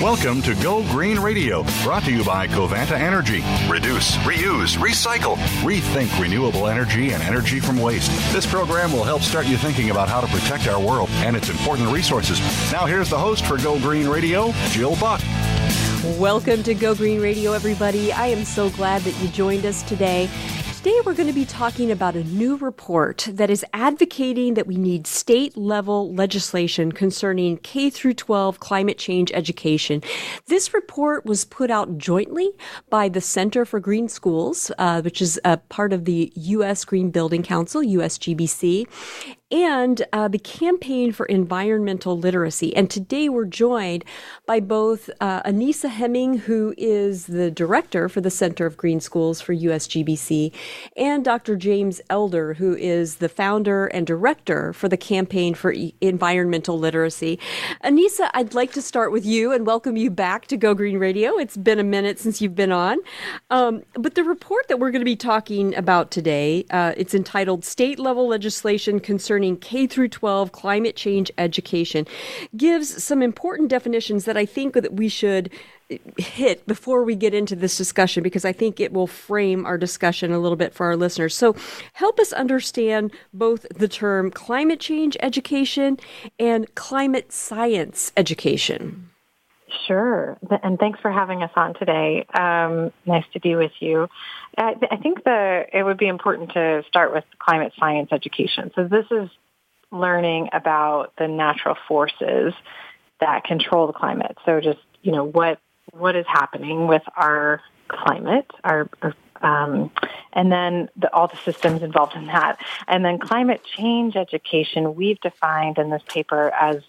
Welcome to Go Green Radio, brought to you by Covanta Energy. Reduce, reuse, recycle, rethink renewable energy and energy from waste. This program will help start you thinking about how to protect our world and its important resources. Now, here's the host for Go Green Radio, Jill Buck. Welcome to Go Green Radio, everybody. I am so glad that you joined us today. Today, we're going to be talking about a new report that is advocating that we need state level legislation concerning K through 12 climate change education. This report was put out jointly by the Center for Green Schools, uh, which is a part of the U.S. Green Building Council, USGBC, and uh, the Campaign for Environmental Literacy. And today we're joined by both uh, Anisa Heming, who is the director for the Center of Green Schools for USGBC, and Dr. James Elder, who is the founder and director for the Campaign for e- Environmental Literacy. Anisa, I'd like to start with you and welcome you back to Go Green Radio. It's been a minute since you've been on. Um, but the report that we're going to be talking about today, uh, it's entitled State Level Legislation Concerning concerning K through 12 climate change education gives some important definitions that I think that we should hit before we get into this discussion because I think it will frame our discussion a little bit for our listeners. So, help us understand both the term climate change education and climate science education. Sure. And thanks for having us on today. Um, nice to be with you. I, I think the it would be important to start with climate science education. So this is learning about the natural forces that control the climate. So just you know what what is happening with our climate, our, our um, and then the, all the systems involved in that. And then climate change education, we've defined in this paper as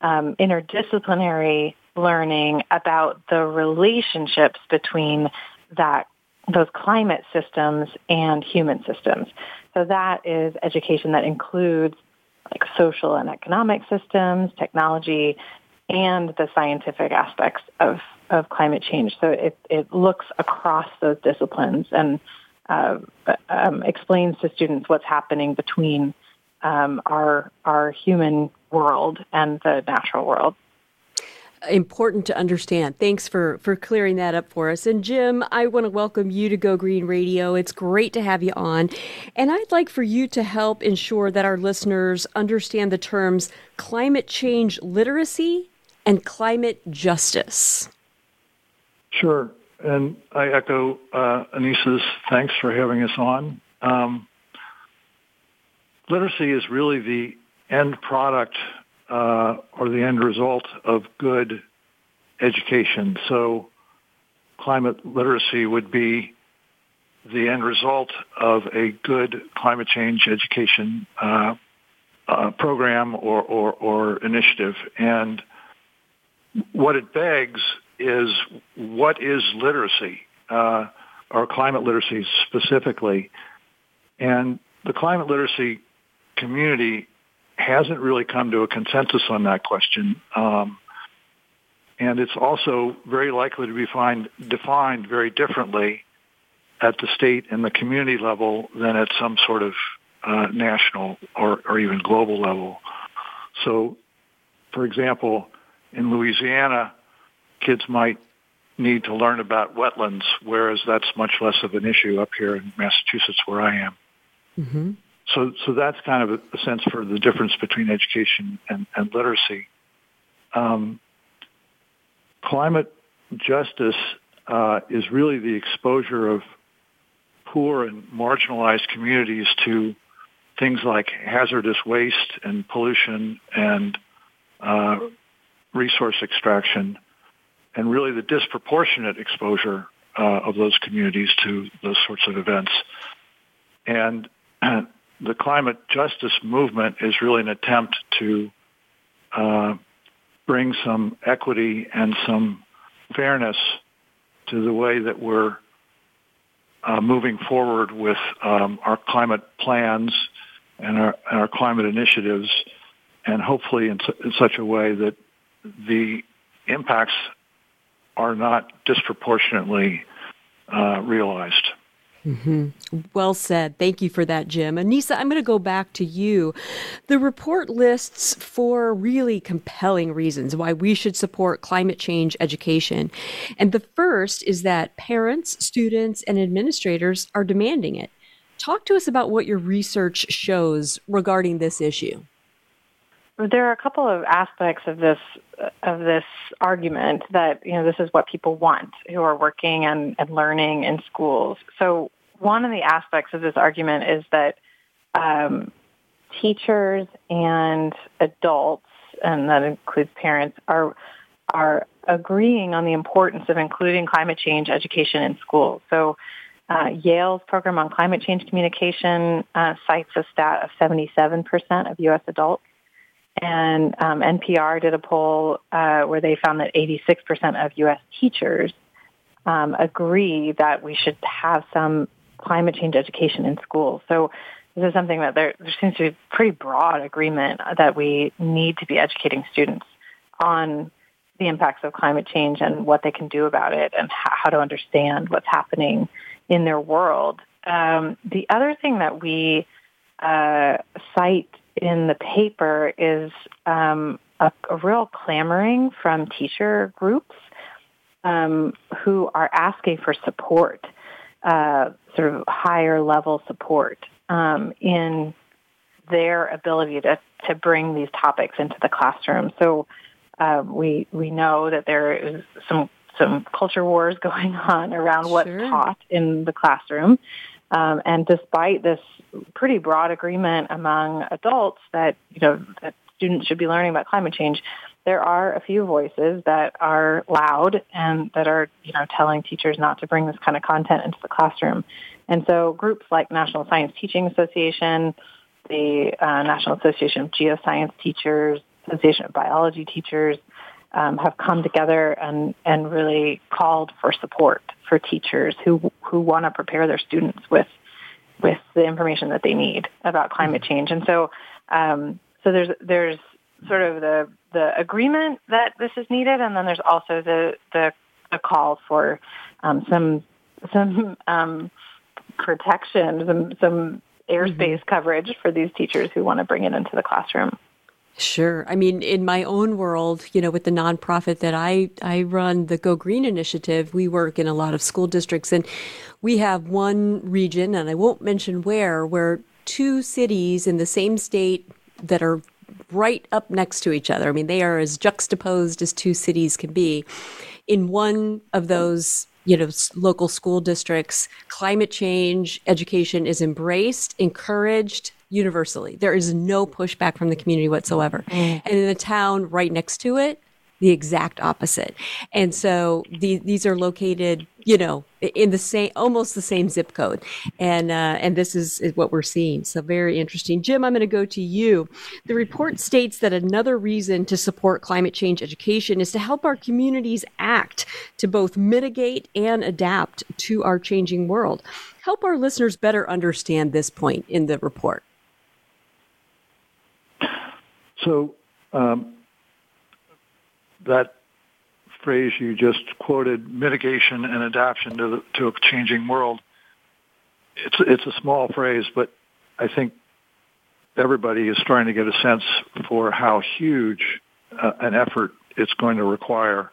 um, interdisciplinary learning about the relationships between that those climate systems and human systems. So that is education that includes like social and economic systems, technology, and the scientific aspects of, of climate change. So it, it looks across those disciplines and uh, um, explains to students what's happening between um, our our human world and the natural world important to understand. Thanks for for clearing that up for us. And Jim, I want to welcome you to Go Green Radio. It's great to have you on. And I'd like for you to help ensure that our listeners understand the terms climate change literacy and climate justice. Sure. And I echo uh, Anisa's thanks for having us on. Um, literacy is really the end product uh, or the end result of good education. So climate literacy would be the end result of a good climate change education uh, uh, program or, or, or initiative. And what it begs is what is literacy, uh, or climate literacy specifically. And the climate literacy community hasn't really come to a consensus on that question. Um, and it's also very likely to be find, defined very differently at the state and the community level than at some sort of uh, national or, or even global level. So, for example, in Louisiana, kids might need to learn about wetlands, whereas that's much less of an issue up here in Massachusetts where I am. Mm-hmm. So, so that's kind of a, sense for the difference between education and, and literacy. Um, climate justice uh, is really the exposure of poor and marginalized communities to things like hazardous waste and pollution and uh, resource extraction, and really the disproportionate exposure uh, of those communities to those sorts of events. And the climate justice movement is really an attempt to uh, bring some equity and some fairness to the way that we're uh, moving forward with um, our climate plans and our, and our, climate initiatives, and hopefully in, su- in such a way that the impacts are not disproportionately uh, realized. Mm-hmm. Well said. Thank you for that, Jim. Anisa, I'm going to go back to you. The report lists four really compelling reasons why we should support climate change education. And the first is that parents, students, and administrators are demanding it. Talk to us about what your research shows regarding this issue. There are a couple of aspects of this of this argument that you know this is what people want who are working and, and learning in schools. So one of the aspects of this argument is that um, teachers and adults, and that includes parents, are are agreeing on the importance of including climate change education in schools. So uh, Yale's program on climate change communication uh, cites a stat of 77% of U.S. adults. And um, NPR did a poll uh, where they found that 86% of U.S. teachers um, agree that we should have some climate change education in schools. So this is something that there, there seems to be pretty broad agreement that we need to be educating students on the impacts of climate change and what they can do about it and how to understand what's happening in their world. Um, the other thing that we uh, cite in the paper is um, a, a, real clamoring from teacher groups um, who are asking for support, uh, sort of higher level support um, in their ability to, to bring these topics into the classroom. So uh, we we know that there is some some culture wars going on around what's sure. taught in the classroom. Um, and despite this pretty broad agreement among adults that you know that students should be learning about climate change, there are a few voices that are loud and that are you know telling teachers not to bring this kind of content into the classroom. And so groups like National Science Teaching Association, the uh, National Association of Geoscience Teachers, Association of Biology Teachers, um, have come together and, and really called for support for teachers who who want to prepare their students with with the information that they need about climate change. And so um, so there's there's sort of the the agreement that this is needed, and then there's also the the, the call for um, some some um, protection, some some airspace mm-hmm. coverage for these teachers who want to bring it into the classroom. Sure. I mean, in my own world, you know, with the nonprofit that I, I run, the Go Green Initiative, we work in a lot of school districts and we have one region, and I won't mention where, where two cities in the same state that are right up next to each other. I mean, they are as juxtaposed as two cities can be. In one of those you know local school districts climate change education is embraced encouraged universally. There is no pushback from the community whatsoever. Mm. And in the town right next to it, the exact opposite. And so the, these are located, you know, in the same, almost the same zip code. And, uh, and this is, is what we're seeing. So very interesting. Jim, I'm going to go to you. The report states that another reason to support climate change education is to help our communities act to both mitigate and adapt to our changing world. Help our listeners better understand this point in the report. So um, that phrase you just quoted, mitigation and adaptation to, the, to a changing world, it's, it's a small phrase, but I think everybody is trying to get a sense for how huge uh, an effort it's going to require.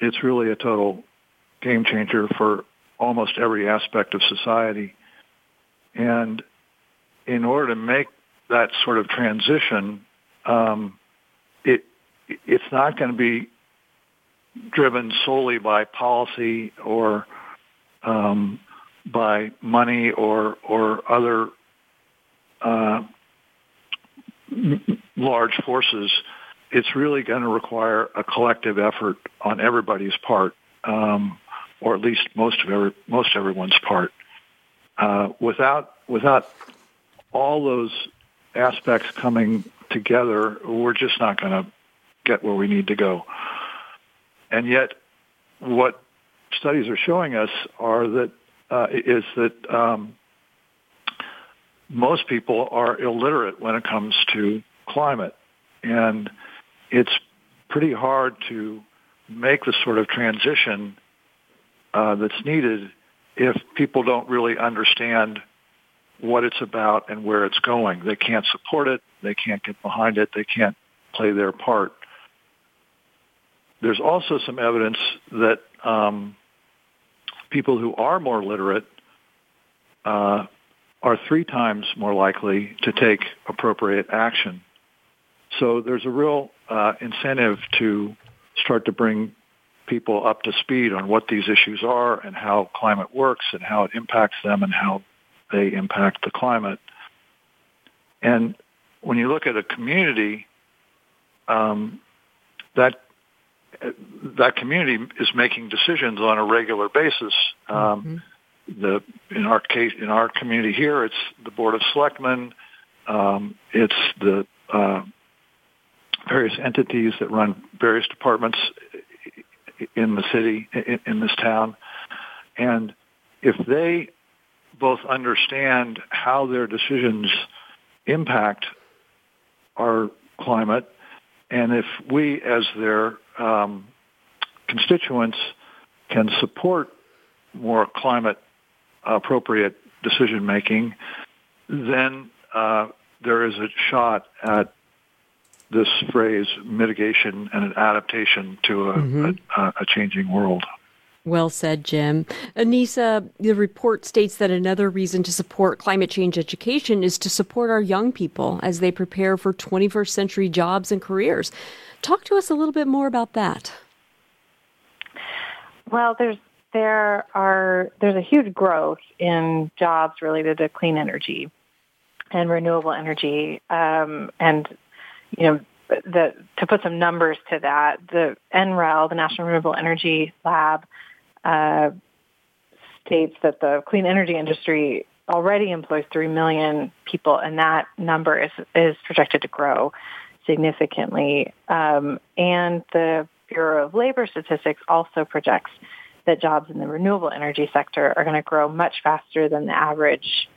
It's really a total game changer for almost every aspect of society. And in order to make that sort of transition, um, it it's not going to be driven solely by policy or um, by money or or other uh, large forces. It's really going to require a collective effort on everybody's part, um, or at least most of every, most everyone's part. Uh, without without all those aspects coming together, we're just not going to get where we need to go. And yet, what studies are showing us are that uh, is that um, most people are illiterate when it comes to climate, and it's pretty hard to make the sort of transition uh, that's needed if people don't really understand what it's about and where it's going. They can't support it. They can't get behind it. They can't play their part. There's also some evidence that um, people who are more literate uh, are three times more likely to take appropriate action. So there's a real uh, incentive to start to bring people up to speed on what these issues are and how climate works and how it impacts them and how they impact the climate. And when you look at a community, um, that that community is making decisions on a regular basis. Um, mm-hmm. The in our case, in our community here, it's the board of selectmen, um, it's the uh, various entities that run various departments in the city, in, in this town, and if they both understand how their decisions impact our climate, and if we, as their um, constituents, can support more climate appropriate decision making, then uh, there is a shot at this phrase mitigation and an adaptation to a, mm-hmm. a, a changing world. Well said, Jim. Anisa, the report states that another reason to support climate change education is to support our young people as they prepare for 21st century jobs and careers. Talk to us a little bit more about that. Well, there's there are there's a huge growth in jobs related to clean energy and renewable energy, um, and you know the, to put some numbers to that, the NREL, the National Renewable Energy Lab, uh, states that the clean energy industry already employs 3 million people, and that number is, is projected to grow significantly. Um, and the Bureau of Labor Statistics also projects that jobs in the renewable energy sector are going to grow much faster than the average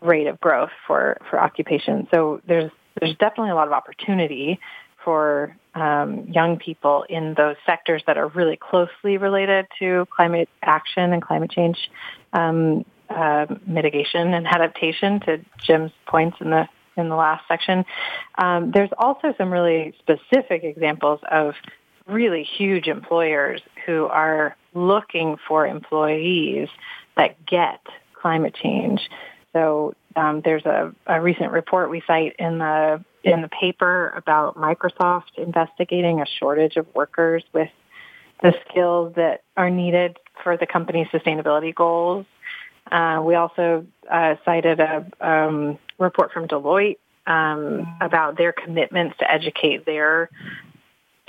rate of growth for, for occupation. So there's there's definitely a lot of opportunity for um, young people in those sectors that are really closely related to climate action and climate change um, uh, mitigation and adaptation. To Jim's points in the in the last section, um, there's also some really specific examples of really huge employers who are looking for employees that get climate change. So um, there's a, a recent report we cite in the in the paper about Microsoft investigating a shortage of workers with the skills that are needed for the company's sustainability goals. Uh, we also uh, cited a um, report from Deloitte um, about their commitments to educate their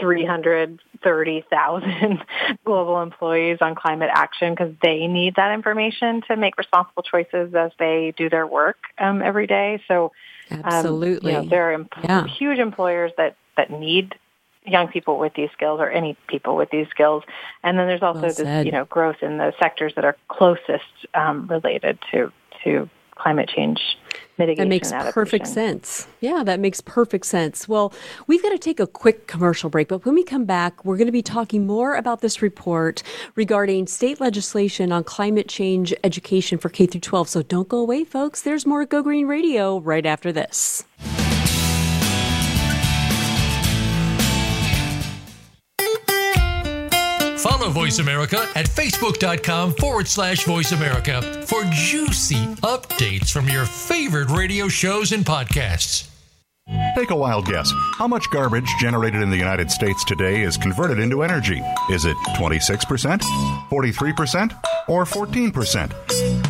330,000 global employees on climate action because they need that information to make responsible choices as they do their work um, every day. So Absolutely. Um, you know, there are yeah. huge employers that, that need young people with these skills or any people with these skills. And then there's also well this, you know, growth in the sectors that are closest um, related to, to climate change mitigation. That makes perfect sense. Yeah, that makes perfect sense. Well, we've got to take a quick commercial break, but when we come back, we're going to be talking more about this report regarding state legislation on climate change education for K through 12. So don't go away, folks. There's more Go Green Radio right after this. Follow Voice America at facebook.com forward slash voice America for juicy updates from your favorite radio shows and podcasts. Take a wild guess. How much garbage generated in the United States today is converted into energy? Is it 26%, 43%, or 14%?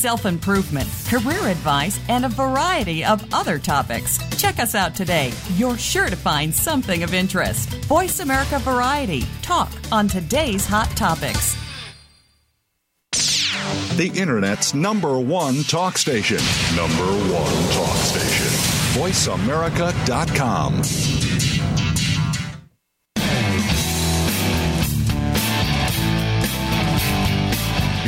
self improvement, career advice, and a variety of other topics. Check us out today. You're sure to find something of interest. Voice America Variety. Talk on today's hot topics. The Internet's number one talk station. Number one talk station. VoiceAmerica.com.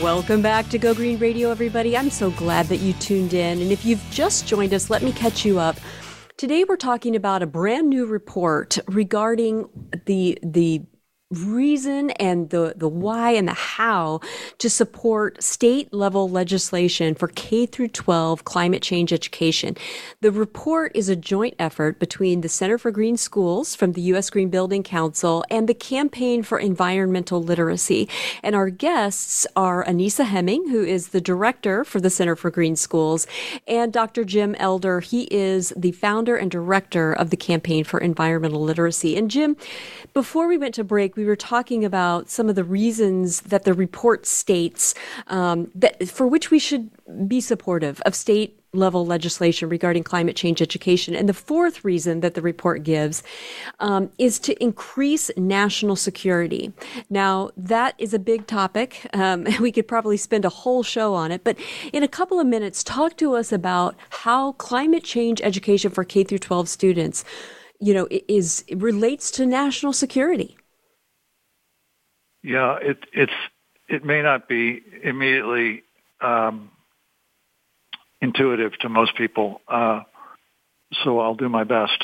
Welcome back to Go Green Radio, everybody. I'm so glad that you tuned in. And if you've just joined us, let me catch you up. Today we're talking about a brand new report regarding the the reason and the, the why and the how to support state level legislation for K through 12 climate change education. The report is a joint effort between the Center for Green Schools from the U.S. Green Building Council and the Campaign for Environmental Literacy. And our guests are Anisa Heming, who is the director for the Center for Green Schools, and Dr. Jim Elder. He is the founder and director of the Campaign for Environmental Literacy. And Jim, before we went to break, we were talking about some of the reasons that the report states um, that for which we should be supportive of state level legislation regarding climate change education. And the fourth reason that the report gives um, is to increase national security. Now, that is a big topic. Um, we could probably spend a whole show on it. But in a couple of minutes, talk to us about how climate change education for K through 12 students you know, is relates to national security. Yeah, it it's it may not be immediately um, intuitive to most people, uh, so I'll do my best.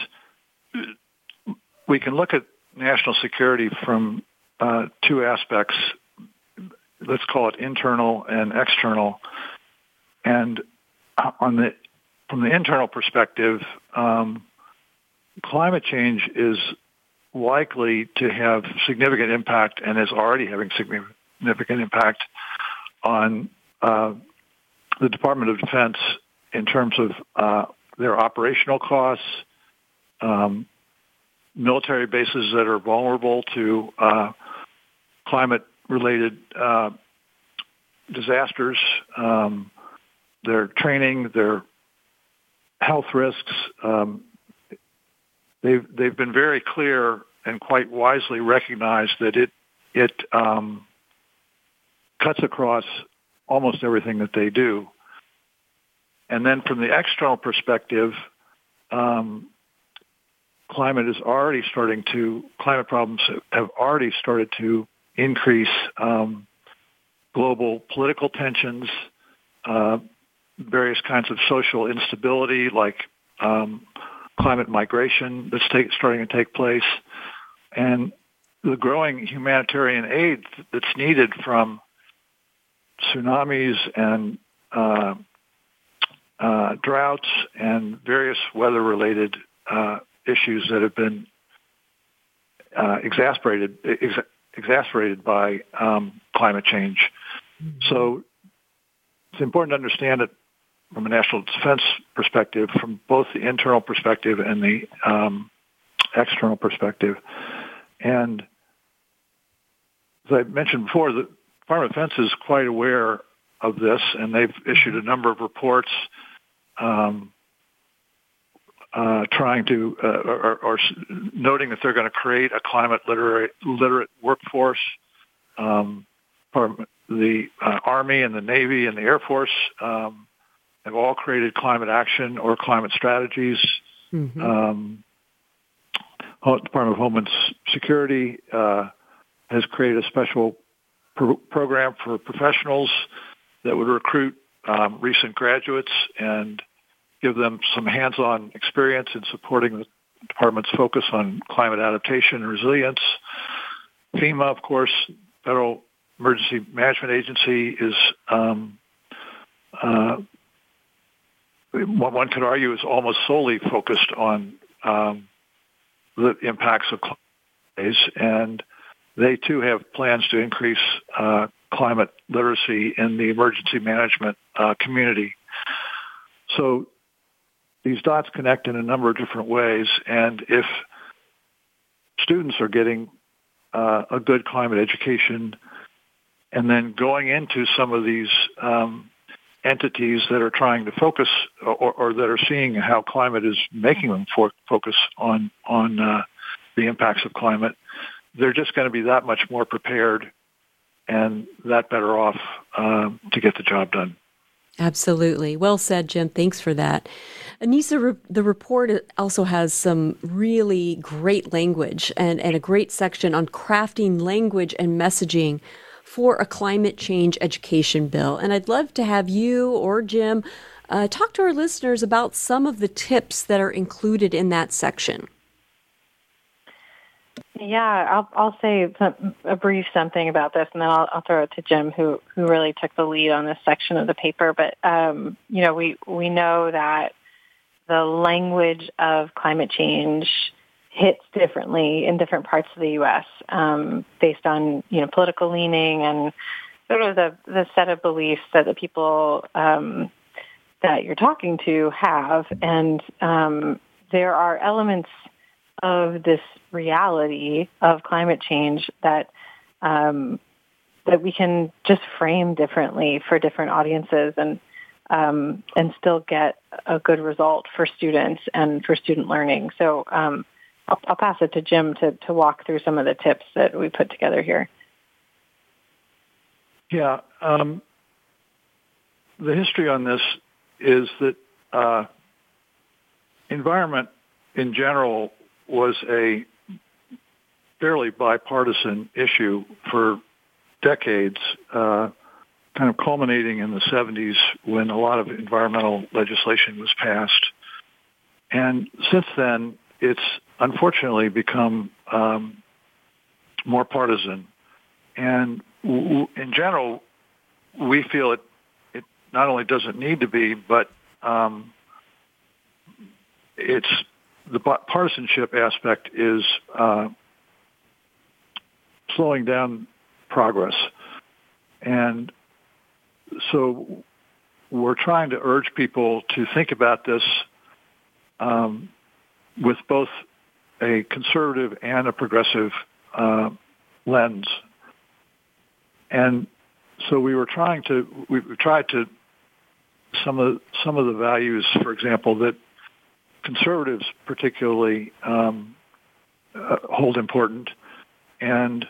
We can look at national security from uh, two aspects. Let's call it internal and external. And on the from the internal perspective, um, climate change is likely to have significant impact and is already having significant impact on uh, the Department of Defense in terms of uh, their operational costs, um, military bases that are vulnerable to uh, climate-related uh, disasters, um, their training, their health risks, um, they've they've been very clear and quite wisely recognized that it it um, cuts across almost everything that they do. And then from the external perspective, um, climate is already starting to climate problems have already started to increase um, global political tensions, uh, various kinds of social instability like um, climate migration that's take, starting to take place, and the growing humanitarian aid that's needed from tsunamis and uh, uh, droughts and various weather-related uh, issues that have been uh, exasperated ex- exasperated by um, climate change. Mm-hmm. So it's important to understand that from a national defense perspective, from both the internal perspective and the um, external perspective. And as I mentioned before, the Department of Defense is quite aware of this, and they've issued a number of reports um, uh, trying to, uh, or, or, noting that they're going to create a climate literate, literate workforce. Um, the uh, Army and the Navy and the Air Force um, have all created climate action or climate strategies. Mm-hmm. Um, Department of Homeland Security uh, has created a special pro- program for professionals that would recruit um, recent graduates and give them some hands-on experience in supporting the department's focus on climate adaptation and resilience. FEMA, of course, Federal Emergency Management Agency, is um, uh, one could argue is almost solely focused on um, the impacts of climate and they too have plans to increase uh, climate literacy in the emergency management uh, community. So these dots connect in a number of different ways, and if students are getting uh, a good climate education and then going into some of these um, entities that are trying to focus or, or, that are seeing how climate is making them for, focus on on uh, the impacts of climate, they're just going to be that much more prepared and that better off uh, to get the job done. Absolutely. Well said, Jim. Thanks for that. Anisa, the report also has some really great language and, and a great section on crafting language and messaging for a climate change education bill. And I'd love to have you or Jim uh, talk to our listeners about some of the tips that are included in that section. Yeah, I'll I'll say a brief something about this, and then I'll, I'll throw it to Jim, who who really took the lead on this section of the paper. But um, you know, we we know that the language of climate change hits differently in different parts of the U.S. Um, based on you know political leaning and sort of the the set of beliefs that the people um, that you're talking to have, and um, there are elements of this reality of climate change that um, that we can just frame differently for different audiences and um, and still get a good result for students and for student learning. So um, I'll, I'll, pass it to Jim to, to walk through some of the tips that we put together here. Yeah, um, the history on this is that uh, environment in general was a fairly bipartisan issue for decades, uh, kind of culminating in the 70s when a lot of environmental legislation was passed. And since then, it's unfortunately become um, more partisan. And w- in general, we feel it, it not only doesn't need to be, but um, it's the partisanship aspect is uh, slowing down progress. And so we're trying to urge people to think about this um, with both a conservative and a progressive uh, lens. And so we were trying to we tried to some of some of the values, for example, that conservatives particularly um, uh, hold important, and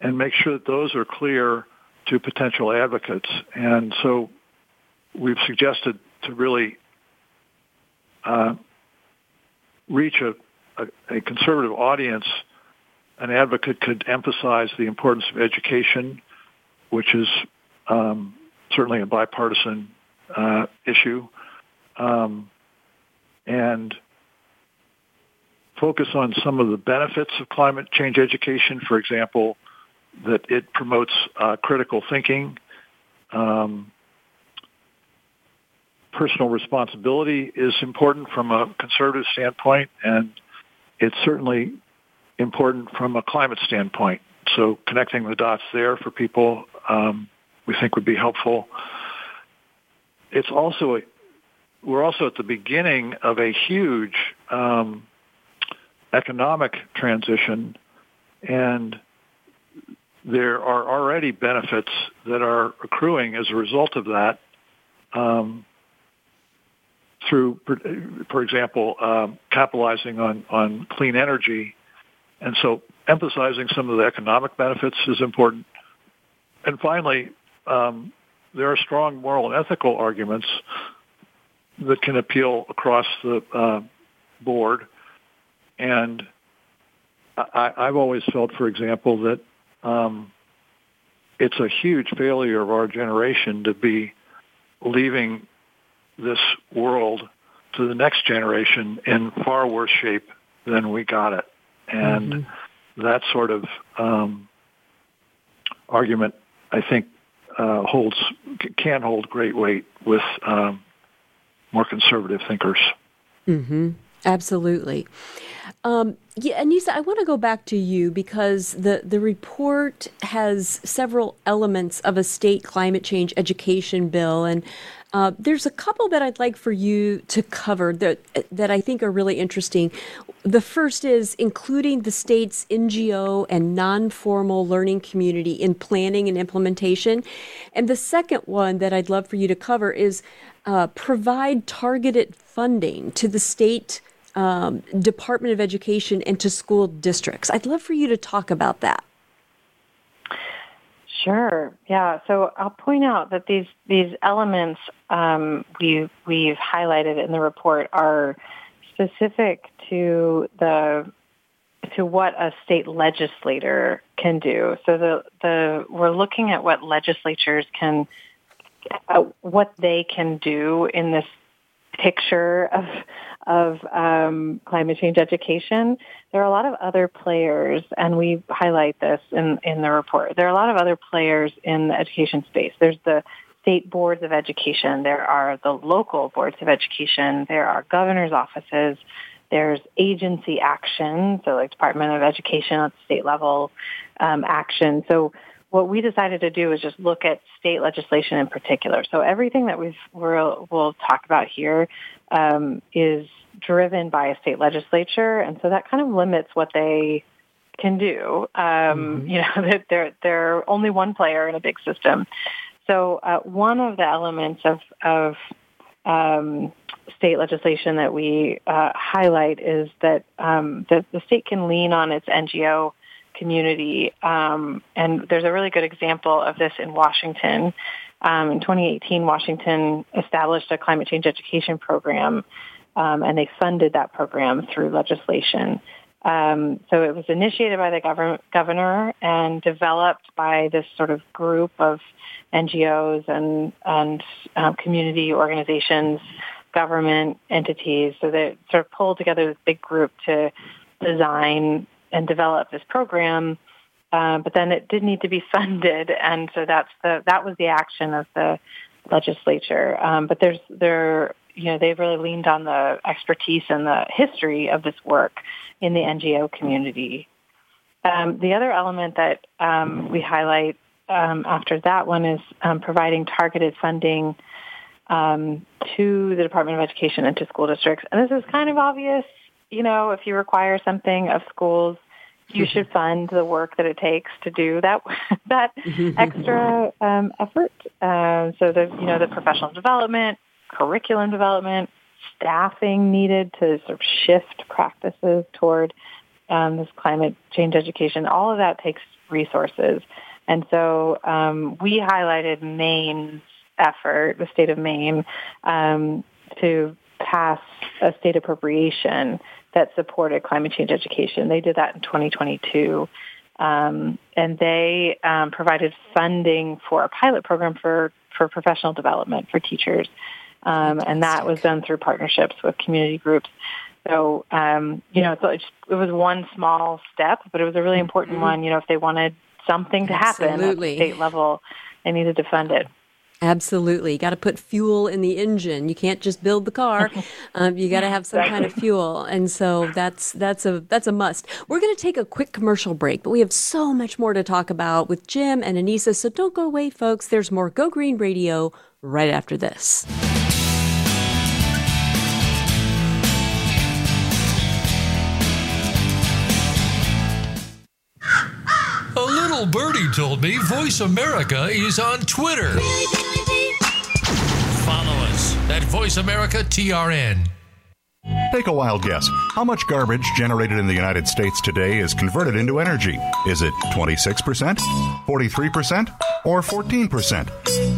and make sure that those are clear to potential advocates. And so we've suggested to really uh, reach a, a, a, conservative audience, an advocate could emphasize the importance of education, which is um, certainly a bipartisan uh, issue, um, and focus on some of the benefits of climate change education. For example, that it promotes uh, critical thinking. Um, personal responsibility is important from a conservative standpoint, and it's certainly important from a climate standpoint. So connecting the dots there for people um, we think would be helpful. It's also a, we're also at the beginning of a huge um, economic transition, and there are already benefits that are accruing as a result of that um, through, for example, um, capitalizing on, on clean energy. And so emphasizing some of the economic benefits is important. And finally, um, there are strong moral and ethical arguments that can appeal across the uh, board. And I, I've always felt, for example, that um, it's a huge failure of our generation to be leaving this world to the next generation in far worse shape than we got it. And mm-hmm. that sort of um, argument, I think, uh, holds can hold great weight with um, more conservative thinkers. Mm-hmm. Absolutely. Um, yeah, Anisa, I want to go back to you because the, the report has several elements of a state climate change education bill, and uh, there's a couple that I'd like for you to cover that that I think are really interesting. The first is including the state's NGO and non-formal learning community in planning and implementation, and the second one that I'd love for you to cover is uh, provide targeted funding to the state um, Department of Education and to school districts. I'd love for you to talk about that. Sure. Yeah. So I'll point out that these these elements um, we we've highlighted in the report are specific to the to what a state legislator can do. So the the we're looking at what legislatures can uh, what they can do in this picture of of um, climate change education, there are a lot of other players, and we highlight this in, in the report. There are a lot of other players in the education space. There's the state boards of education. There are the local boards of education. There are governor's offices. There's agency action, so like Department of Education at the state level um, action. So what we decided to do is just look at state legislation in particular. So everything that we've, we'll, we'll talk about here um, is driven by a state legislature, and so that kind of limits what they can do. Um, mm-hmm. You know, they're they're only one player in a big system. So uh, one of the elements of of um, state legislation that we uh, highlight is that um, the, the state can lean on its NGO community. Um, and there's a really good example of this in Washington. Um, in 2018, Washington established a climate change education program, um, and they funded that program through legislation. Um, so it was initiated by the governor, governor and developed by this sort of group of NGOs and, and um, community organizations, government entities. So they sort of pulled together this big group to design and develop this program. Uh, but then it did need to be funded, and so that's the that was the action of the legislature. Um, but there's there you know they've really leaned on the expertise and the history of this work in the NGO community. Um, the other element that um, we highlight um, after that one is um, providing targeted funding um, to the Department of Education and to school districts. And this is kind of obvious you know, if you require something of schools, you mm-hmm. should fund the work that it takes to do that that mm-hmm. extra um, effort. Uh, so the you know the professional development, curriculum development, staffing needed to sort of shift practices toward um, this climate change education. All of that takes resources, and so um, we highlighted Maine's effort, the state of Maine, um, to pass a state appropriation that supported climate change education. They did that in 2022. Um, and they um, provided funding for a pilot program for, for professional development for teachers. Um, and that was done through partnerships with community groups. So, um, you know, so it, just, it was one small step, but it was a really important mm-hmm. one. You know, if they wanted something to happen Absolutely. at the state level, they needed to fund it. Absolutely. You got to put fuel in the engine. You can't just build the car. Um, you got to have some kind of fuel. And so that's that's a that's a must. We're going to take a quick commercial break, but we have so much more to talk about with Jim and Anisa. So don't go away, folks. There's more Go Green Radio right after this. Little birdie told me Voice America is on Twitter Follow us at Voice America TRN. Take a wild guess. How much garbage generated in the United States today is converted into energy? Is it 26%, 43%, or 14%?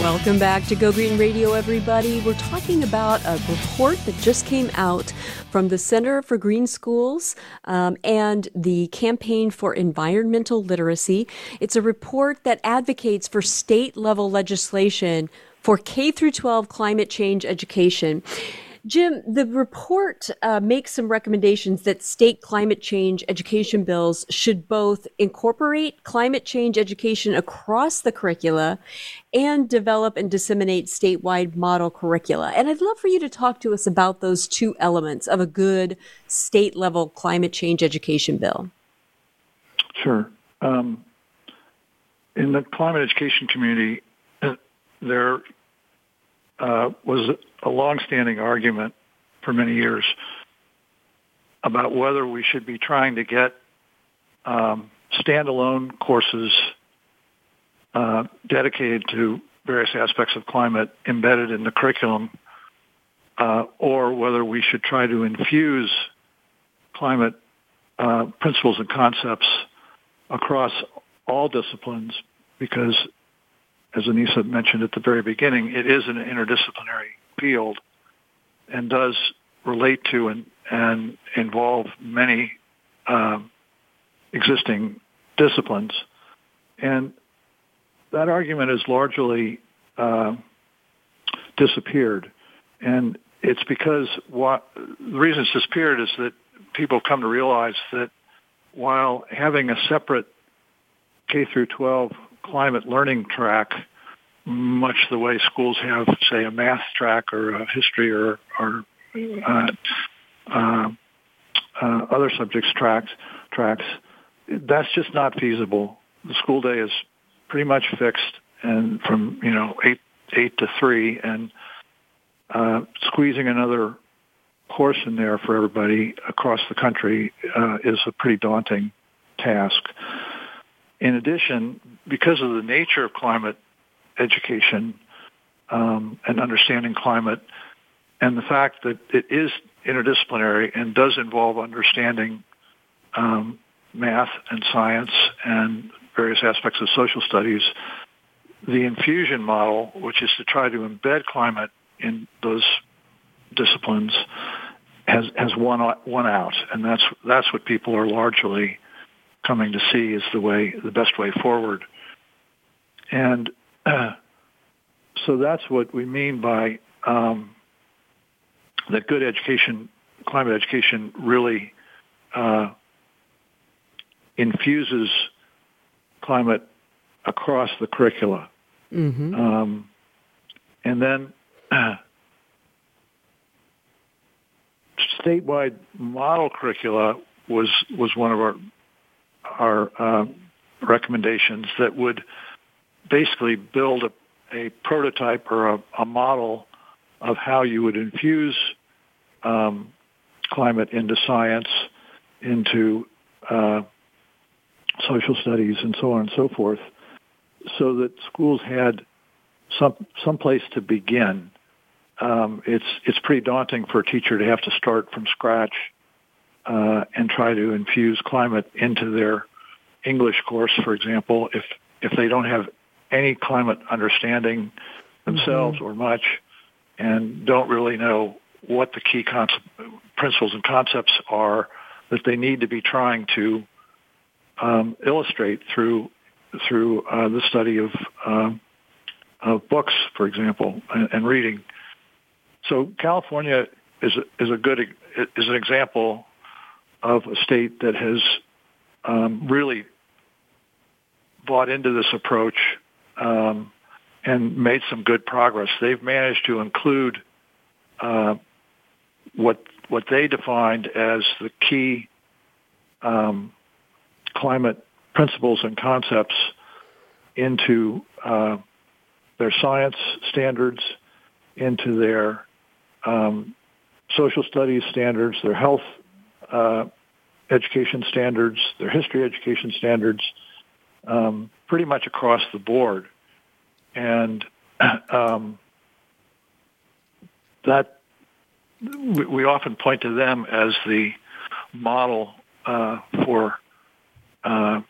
Welcome back to Go Green Radio, everybody. We're talking about a report that just came out from the Center for Green Schools um, and the Campaign for Environmental Literacy. It's a report that advocates for state level legislation for K through 12 climate change education. Jim, the report uh, makes some recommendations that state climate change education bills should both incorporate climate change education across the curricula and develop and disseminate statewide model curricula. And I'd love for you to talk to us about those two elements of a good state level climate change education bill. Sure. Um, in the climate education community, uh, there uh, was a longstanding argument for many years about whether we should be trying to get um, standalone courses uh, dedicated to various aspects of climate embedded in the curriculum, uh, or whether we should try to infuse climate uh, principles and concepts across all disciplines because as Anisa mentioned at the very beginning, it is an interdisciplinary field and does relate to and, and involve many um, existing disciplines. And that argument has largely uh, disappeared. And it's because what, the reason it's disappeared is that people come to realize that while having a separate K through 12 climate learning track, much the way schools have, say, a math track or a history or, or uh, uh, uh, other subjects tracks. Tracks. That's just not feasible. The school day is pretty much fixed, and from you know eight eight to three, and uh, squeezing another course in there for everybody across the country uh, is a pretty daunting task. In addition, because of the nature of climate education um, and understanding climate, and the fact that it is interdisciplinary and does involve understanding um, math and science and various aspects of social studies, the infusion model, which is to try to embed climate in those disciplines, has has won won out, and that's that's what people are largely coming to see is the way, the best way forward. And so that's what we mean by um, that good education, climate education really uh, infuses climate across the curricula. Mm-hmm. Um, and then uh, statewide model curricula was was one of our our uh, recommendations that would basically build a, a prototype or a, a model of how you would infuse um, climate into science, into uh, social studies, and so on and so forth, so that schools had some some place to begin. Um, it's it's pretty daunting for a teacher to have to start from scratch uh, and try to infuse climate into their English course, for example, if if they don't have any climate understanding themselves mm-hmm. or much, and don't really know what the key concept, principles and concepts are that they need to be trying to um, illustrate through through uh, the study of um, of books, for example, and, and reading. So California is is a good is an example of a state that has um, really bought into this approach um, and made some good progress. They've managed to include uh, what what they defined as the key um, climate principles and concepts into uh, their science standards, into their um, social studies standards, their health uh, education standards, their history education standards, um, pretty much across the board. And um, that we, often point to them as the model uh, for uh,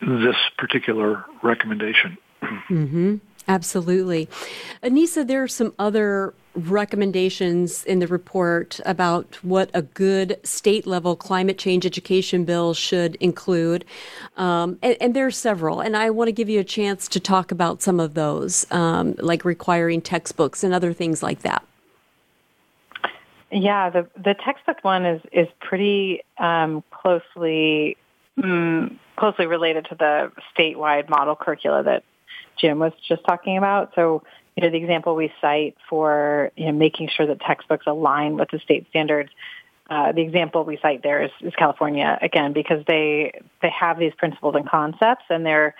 this particular recommendation. Mm-hmm. Absolutely. Anisa, there are some other recommendations in the report about what a good state level climate change education bill should include. Um, and, and, there are several, and I want to give you a chance to talk about some of those, um, like requiring textbooks and other things like that. Yeah, the the textbook one is is pretty um, closely mm, closely related to the statewide model curricula that Jim was just talking about. So, you know, the example we cite for you know making sure that textbooks align with the state standards. Uh, the example we cite there is, is California again because they they have these principles and concepts and they're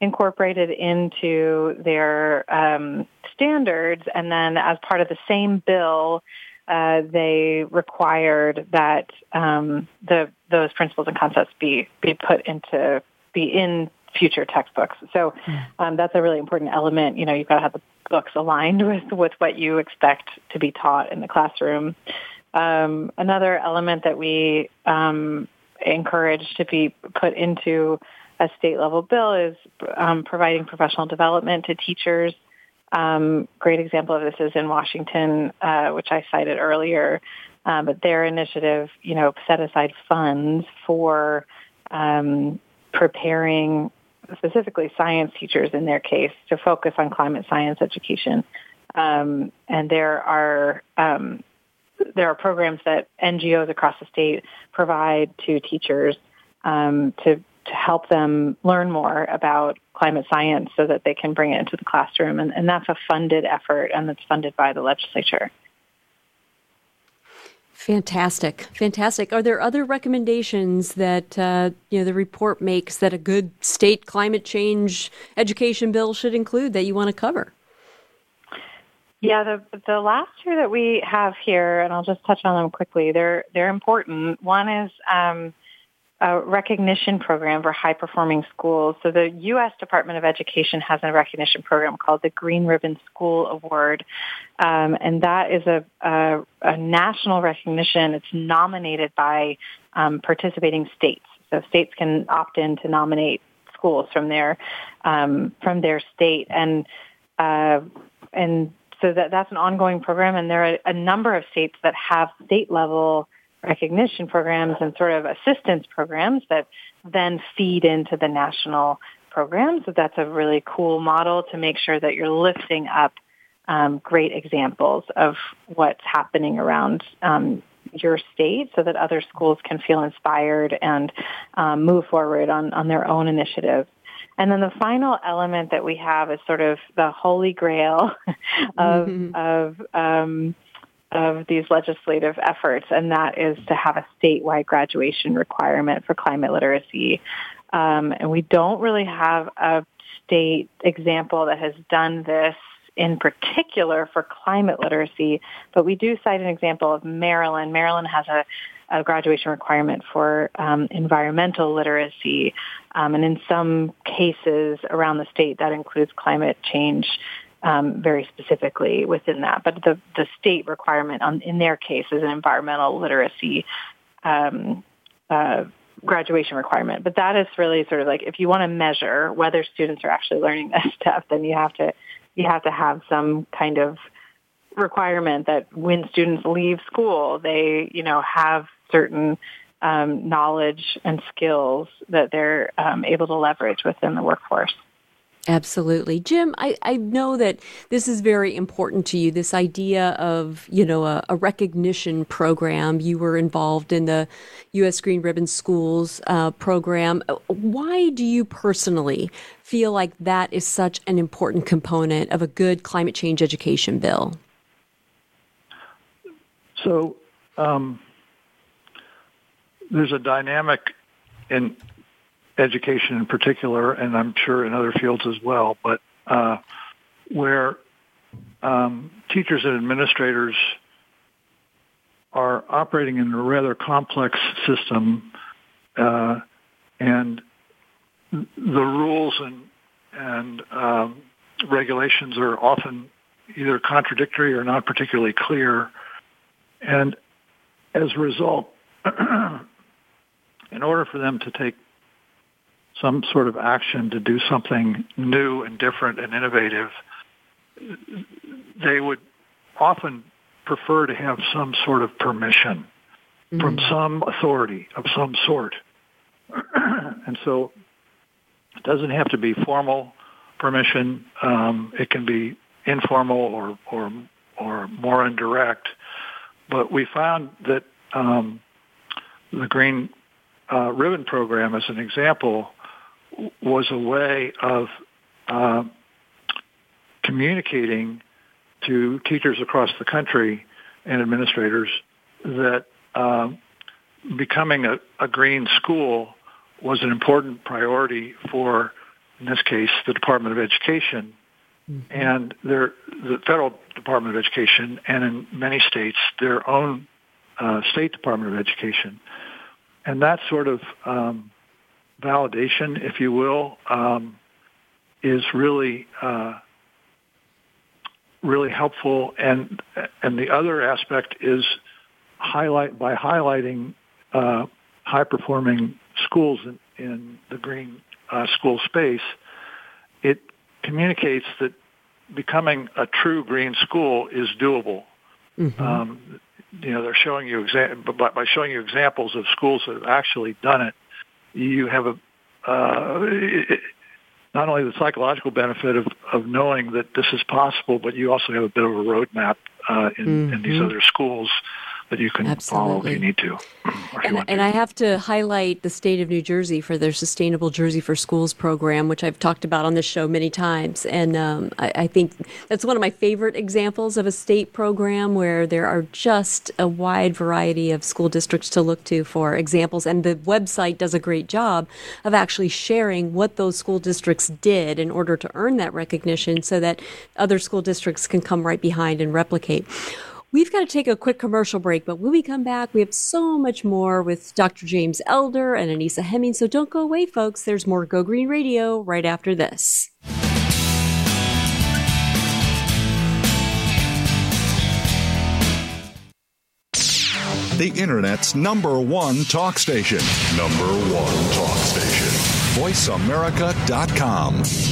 incorporated into their um, standards, and then as part of the same bill, uh, they required that um, the those principles and concepts be be put into be in future textbooks. So hmm. um, that's a really important element. You know, you've got to have the books aligned with with what you expect to be taught in the classroom. Um, another element that we um, encourage to be put into a state level bill is um, providing professional development to teachers. Um, great example of this is in Washington, uh, which I cited earlier. Uh, but their initiative, you know, set aside funds for um, preparing specifically science teachers in their case to focus on climate science education. Um, and there are um, there are programs that NGOs across the state provide to teachers um, to to help them learn more about climate science so that they can bring it into the classroom. And, and that's a funded effort and that's funded by the legislature. Fantastic, fantastic. Are there other recommendations that uh, you know the report makes that a good state climate change education bill should include that you want to cover? Yeah, the the last two that we have here, and I'll just touch on them quickly. They're they're important. One is um, a recognition program for high performing schools. So the U.S. Department of Education has a recognition program called the Green Ribbon School Award. Um, and that is a, a, a, national recognition. It's nominated by um, participating states. So states can opt in to nominate schools from their um, from their state, and uh, and so that that's an ongoing program. And there are a number of states that have state level recognition programs and sort of assistance programs that then feed into the national programs. So that's a really cool model to make sure that you're lifting up um, great examples of what's happening around um, your state so that other schools can feel inspired and um, move forward on, on their own initiatives. And then the final element that we have is sort of the holy grail of, mm-hmm. of um, of these legislative efforts, and that is to have a statewide graduation requirement for climate literacy. Um, and we don't really have a state example that has done this in particular for climate literacy, but we do cite an example of Maryland. Maryland has a, a graduation requirement for um, environmental literacy, um, and in some cases around the state that includes climate change um, very specifically within that. But the, the state requirement on, in their case is an environmental literacy um, uh, graduation requirement. But that is really sort of like if you want to measure whether students are actually learning this stuff, then you have to you have to have some kind of requirement that when students leave school, they you know have certain um, knowledge and skills that they're um, able to leverage within the workforce. Absolutely. Jim, I, I know that this is very important to you, this idea of, you know, a, a recognition program. You were involved in the U.S. Green Ribbon Schools uh, program. Why do you personally feel like that is such an important component of a good climate change education bill? So um, there's a dynamic in education in particular, and I'm sure in other fields as well, but uh, where um, teachers and administrators are operating in a rather complex system, uh, and the rules and and um, regulations are often either contradictory or not particularly clear, and as a result, in order for them to take some sort of action to do something new and different and innovative, they would often prefer to have some sort of permission mm-hmm. from some authority of some sort. and so it doesn't have to be formal permission. Um, it can be informal or, or, or more indirect. But we found that um, the Green uh, Ribbon Program, as an example, was a way of uh, communicating to teachers across the country and administrators that uh, becoming a, a, green school was an important priority for, in this case, the Department of Education mm-hmm. and their, the federal Department of Education, and in many states, their own uh, state Department of Education. And that sort of um, validation, if you will, um, is really uh, really helpful. And and the other aspect is highlight by highlighting uh, high performing schools in, in the green uh, school space. It communicates that becoming a true green school is doable. Mm-hmm. Um, you know, they're showing you exa- by, by showing you examples of schools that have actually done it you have a uh, not only the psychological benefit of, of knowing that this is possible, but you also have a bit of a roadmap uh, in, mm-hmm. in these mm-hmm. other schools that you can Absolutely. follow if you need to. And, and I have to highlight the state of New Jersey for their Sustainable Jersey for Schools program, which I've talked about on this show many times. And um, I, I, think that's one of my favorite examples of a state program where there are just a wide variety of school districts to look to for examples. And the website does a great job of actually sharing what those school districts did in order to earn that recognition so that other school districts can come right behind and replicate. We've got to take a quick commercial break, but when we come back, we have so much more with Dr. James Elder and Anisa Heming. So don't go away, folks. There's more Go Green Radio right after this. The Internet's number one talk station. Number one talk station. VoiceAmerica.com.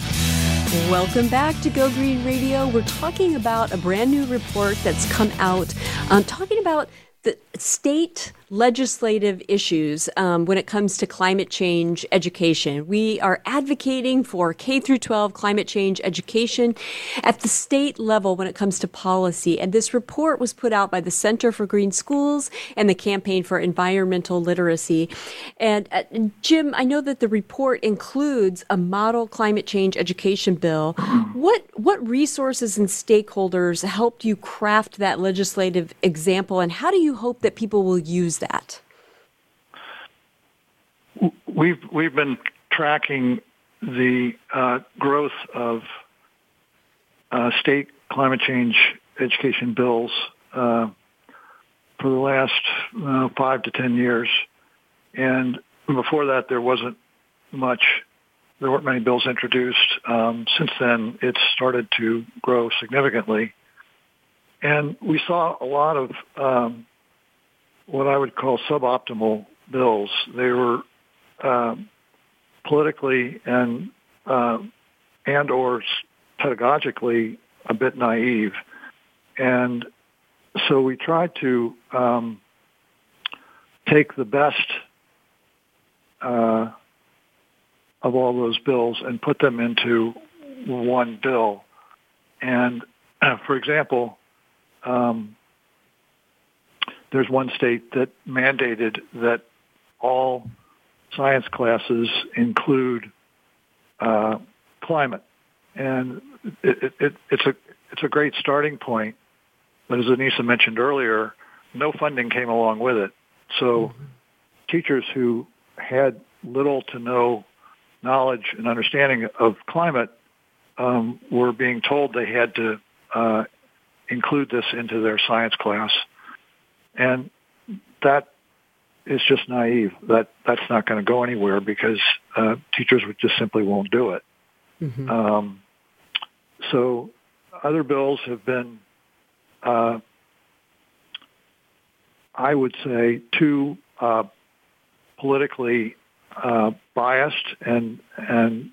Welcome back to Go Green Radio. We're talking about a brand new report that's come out um, talking about the state legislative issues um, when it comes to climate change education. We are advocating for K through 12 climate change education at the state level when it comes to policy. And this report was put out by the Center for Green Schools and the Campaign for Environmental Literacy. And uh, Jim, I know that the report includes a model climate change education bill. What what resources and stakeholders helped you craft that legislative example, and how do you hope that people will use that? We've we've been tracking the uh, growth of uh, state climate change education bills uh, for the last uh, five to ten years, and before that there wasn't much. There weren't many bills introduced. Um, since then, it's started to grow significantly, and we saw a lot of um, what I would call suboptimal bills. They were uh, politically and uh, and or pedagogically a bit naive, and so we tried to um, take the best uh, of all those bills and put them into one bill. And for example, um, there's one state that mandated that all science classes include uh, climate, and it, it, it's a it's a great starting point. But as Anisa mentioned earlier, no funding came along with it. So mm-hmm. teachers who had little to no knowledge and understanding of climate um, were being told they had to uh, include this into their science class. And that is just naive. That that's not going to go anywhere because uh, teachers would just simply won't do it. Mm-hmm. Um, so other bills have been, uh, I would say, too uh, politically uh, biased and and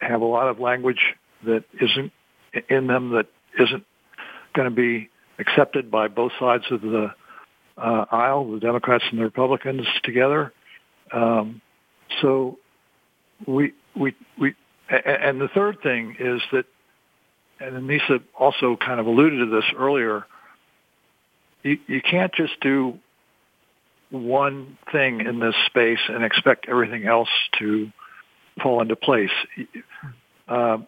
have a lot of language that isn't in them that isn't going to be accepted by both sides of the uh, aisle, the Democrats and the Republicans together. Um, so we we we and the third thing is that, and Anisa also kind of alluded to this earlier. You, you can't just do one thing in this space and expect everything else to fall into place. Uh,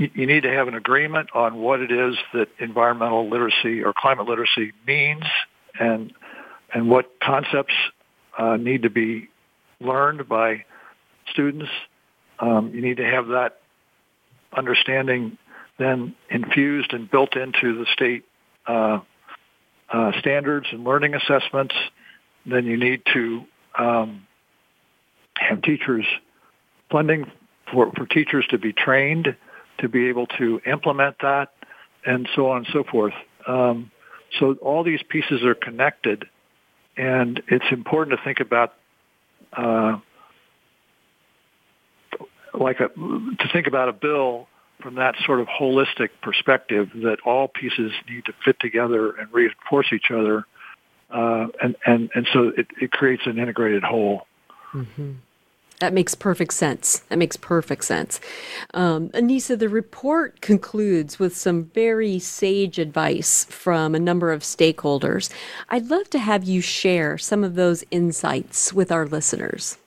you need to have an agreement on what it is that environmental literacy or climate literacy means and and what concepts uh, need to be learned by students. Um, you need to have that understanding then infused and built into the state uh, uh, standards and learning assessments. Then you need to um, have teachers funding for, for teachers to be trained to be able to implement that, and so on and so forth. Um, so all these pieces are connected, and it's important to think about uh, like a, to think about a bill from that sort of holistic perspective that all pieces need to fit together and reinforce each other, uh, and and and so it, it creates an integrated whole. Mm-hmm. That makes perfect sense. That makes perfect sense. Um, Anisa, the report concludes with some very sage advice from a number of stakeholders. I'd love to have you share some of those insights with our listeners.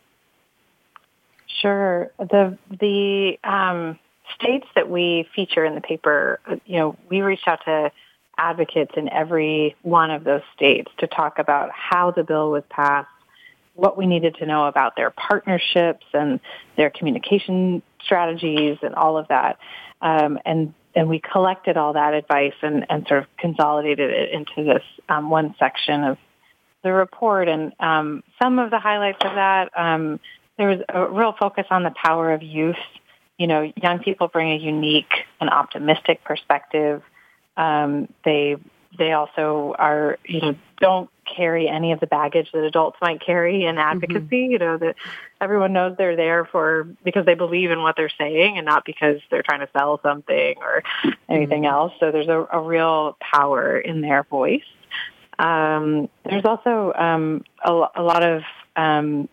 Sure. The the um, states that we feature in the paper, you know, we reached out to advocates in every one of those states to talk about how the bill was passed what we needed to know about their partnerships and their communication strategies and all of that. Um, and and we collected all that advice and, and sort of consolidated it into this um, one section of the report. And um, some of the highlights of that, um, there was a real focus on the power of youth. You know, young people bring a unique and optimistic perspective. Um, they they also are, you know, don't carry any of the baggage that adults might carry in mm-hmm. advocacy. Mm-hmm. You know, that everyone knows they're there for because they believe in what they're saying and not because they're trying to sell something or anything mm-hmm. else. So there's a, a real power in their voice. Um, there's also um, a, a lot of um,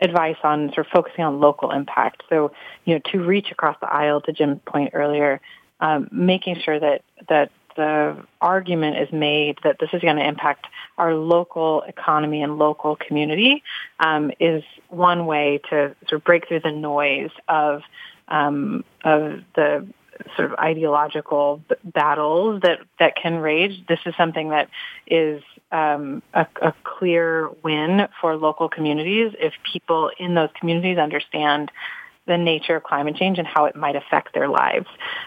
advice on sort of focusing on local impact. So, you know, to reach across the aisle, to Jim's point earlier, um, making sure that that the argument is made that this is going to impact our local economy and local community um, is one way to sort of break through the noise of um, of the sort of ideological b- battles that that can rage. This is something that is um, a, a clear win for local communities if people in those communities understand the nature of climate change and how it might affect their lives.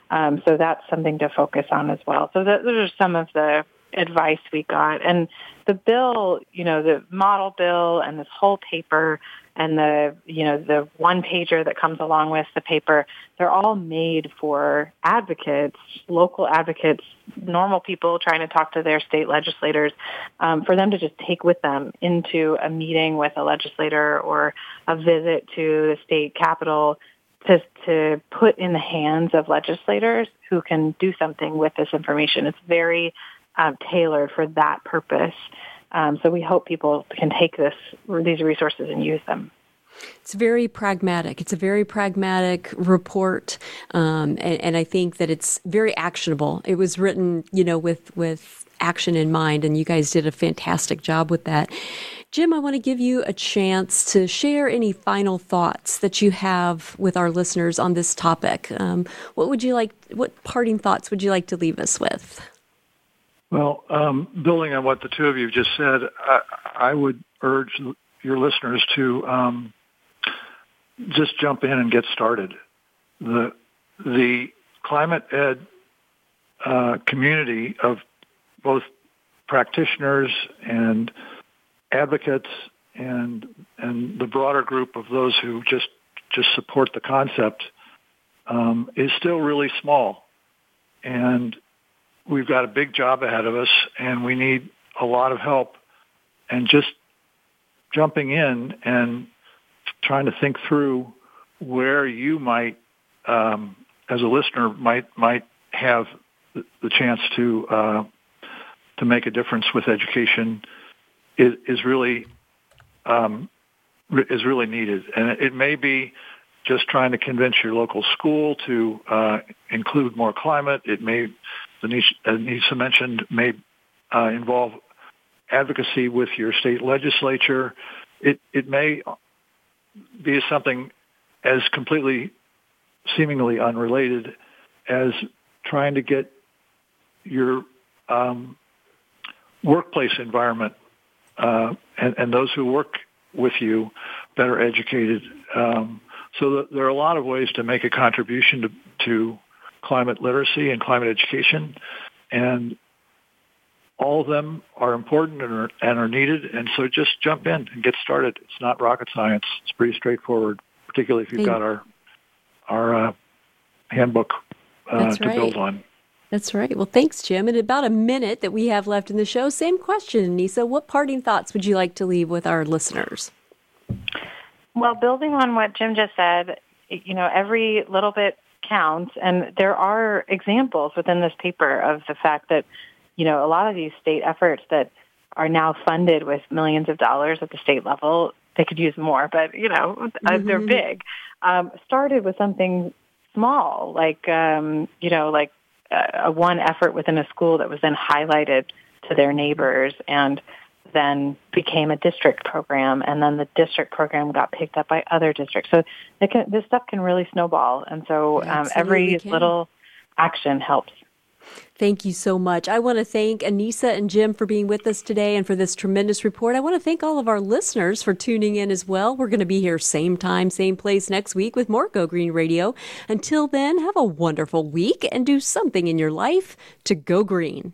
Um, so that's something to focus on as well. So those are some of the advice we got. And the bill, you know, the model bill and this whole paper and the, you know, the one pager that comes along with the paper, they're all made for advocates, local advocates, normal people trying to talk to their state legislators, um, for them to just take with them into a meeting with a legislator or a visit to the state capitol to, to put in the hands of legislators who can do something with this information. It's very um, tailored for that purpose. Um, so we hope people can take this these resources and use them. It's very pragmatic. It's a very pragmatic report, um, and, and, I think that it's very actionable. It was written, you know, with with action in mind, and you guys did a fantastic job with that. Jim, I want to give you a chance to share any final thoughts that you have with our listeners on this topic. Um, what would you like? What parting thoughts would you like to leave us with? Well, um, building on what the two of you just said, I, I would urge your listeners to um, just jump in and get started. The the climate ed uh, community of both practitioners and advocates and and the broader group of those who just just support the concept um, is still really small, and we've got a big job ahead of us and we need a lot of help and just jumping in and trying to think through where you might, um, as a listener, might might have the chance to uh, to make a difference with education is, is really um, is really needed, and it may be just trying to convince your local school to uh, include more climate. It may Anisa mentioned may uh, involve advocacy with your state legislature. It, it may be something as completely seemingly unrelated as trying to get your um, workplace environment uh, and, and, those who work with you better educated. Um, so there are a lot of ways to make a contribution to, to climate literacy and climate education, and all of them are important and are, and are needed. And so just jump in and get started. It's not rocket science. It's pretty straightforward, particularly if you've got our our uh, handbook uh, to right. build on. That's right. Well, thanks, Jim. In about a minute that we have left in the show, same question, Nisa. What parting thoughts would you like to leave with our listeners? Well, building on what Jim just said, you know, every little bit counts. And there are examples within this paper of the fact that, you know, a lot of these state efforts that are now funded with millions of dollars at the state level, they could use more, but, you know, mm-hmm. they're big, um, started with something small, like, um, you know, like a one effort within a school that was then highlighted to their neighbors and then became a district program, and then the district program got picked up by other districts. So can, this stuff can really snowball, and so um, every can. little action helps. Thank you so much. I want to thank Anisa and Jim for being with us today and for this tremendous report. I want to thank all of our listeners for tuning in as well. We're going to be here same time, same place next week with more Go Green Radio. Until then, have a wonderful week and do something in your life to go green.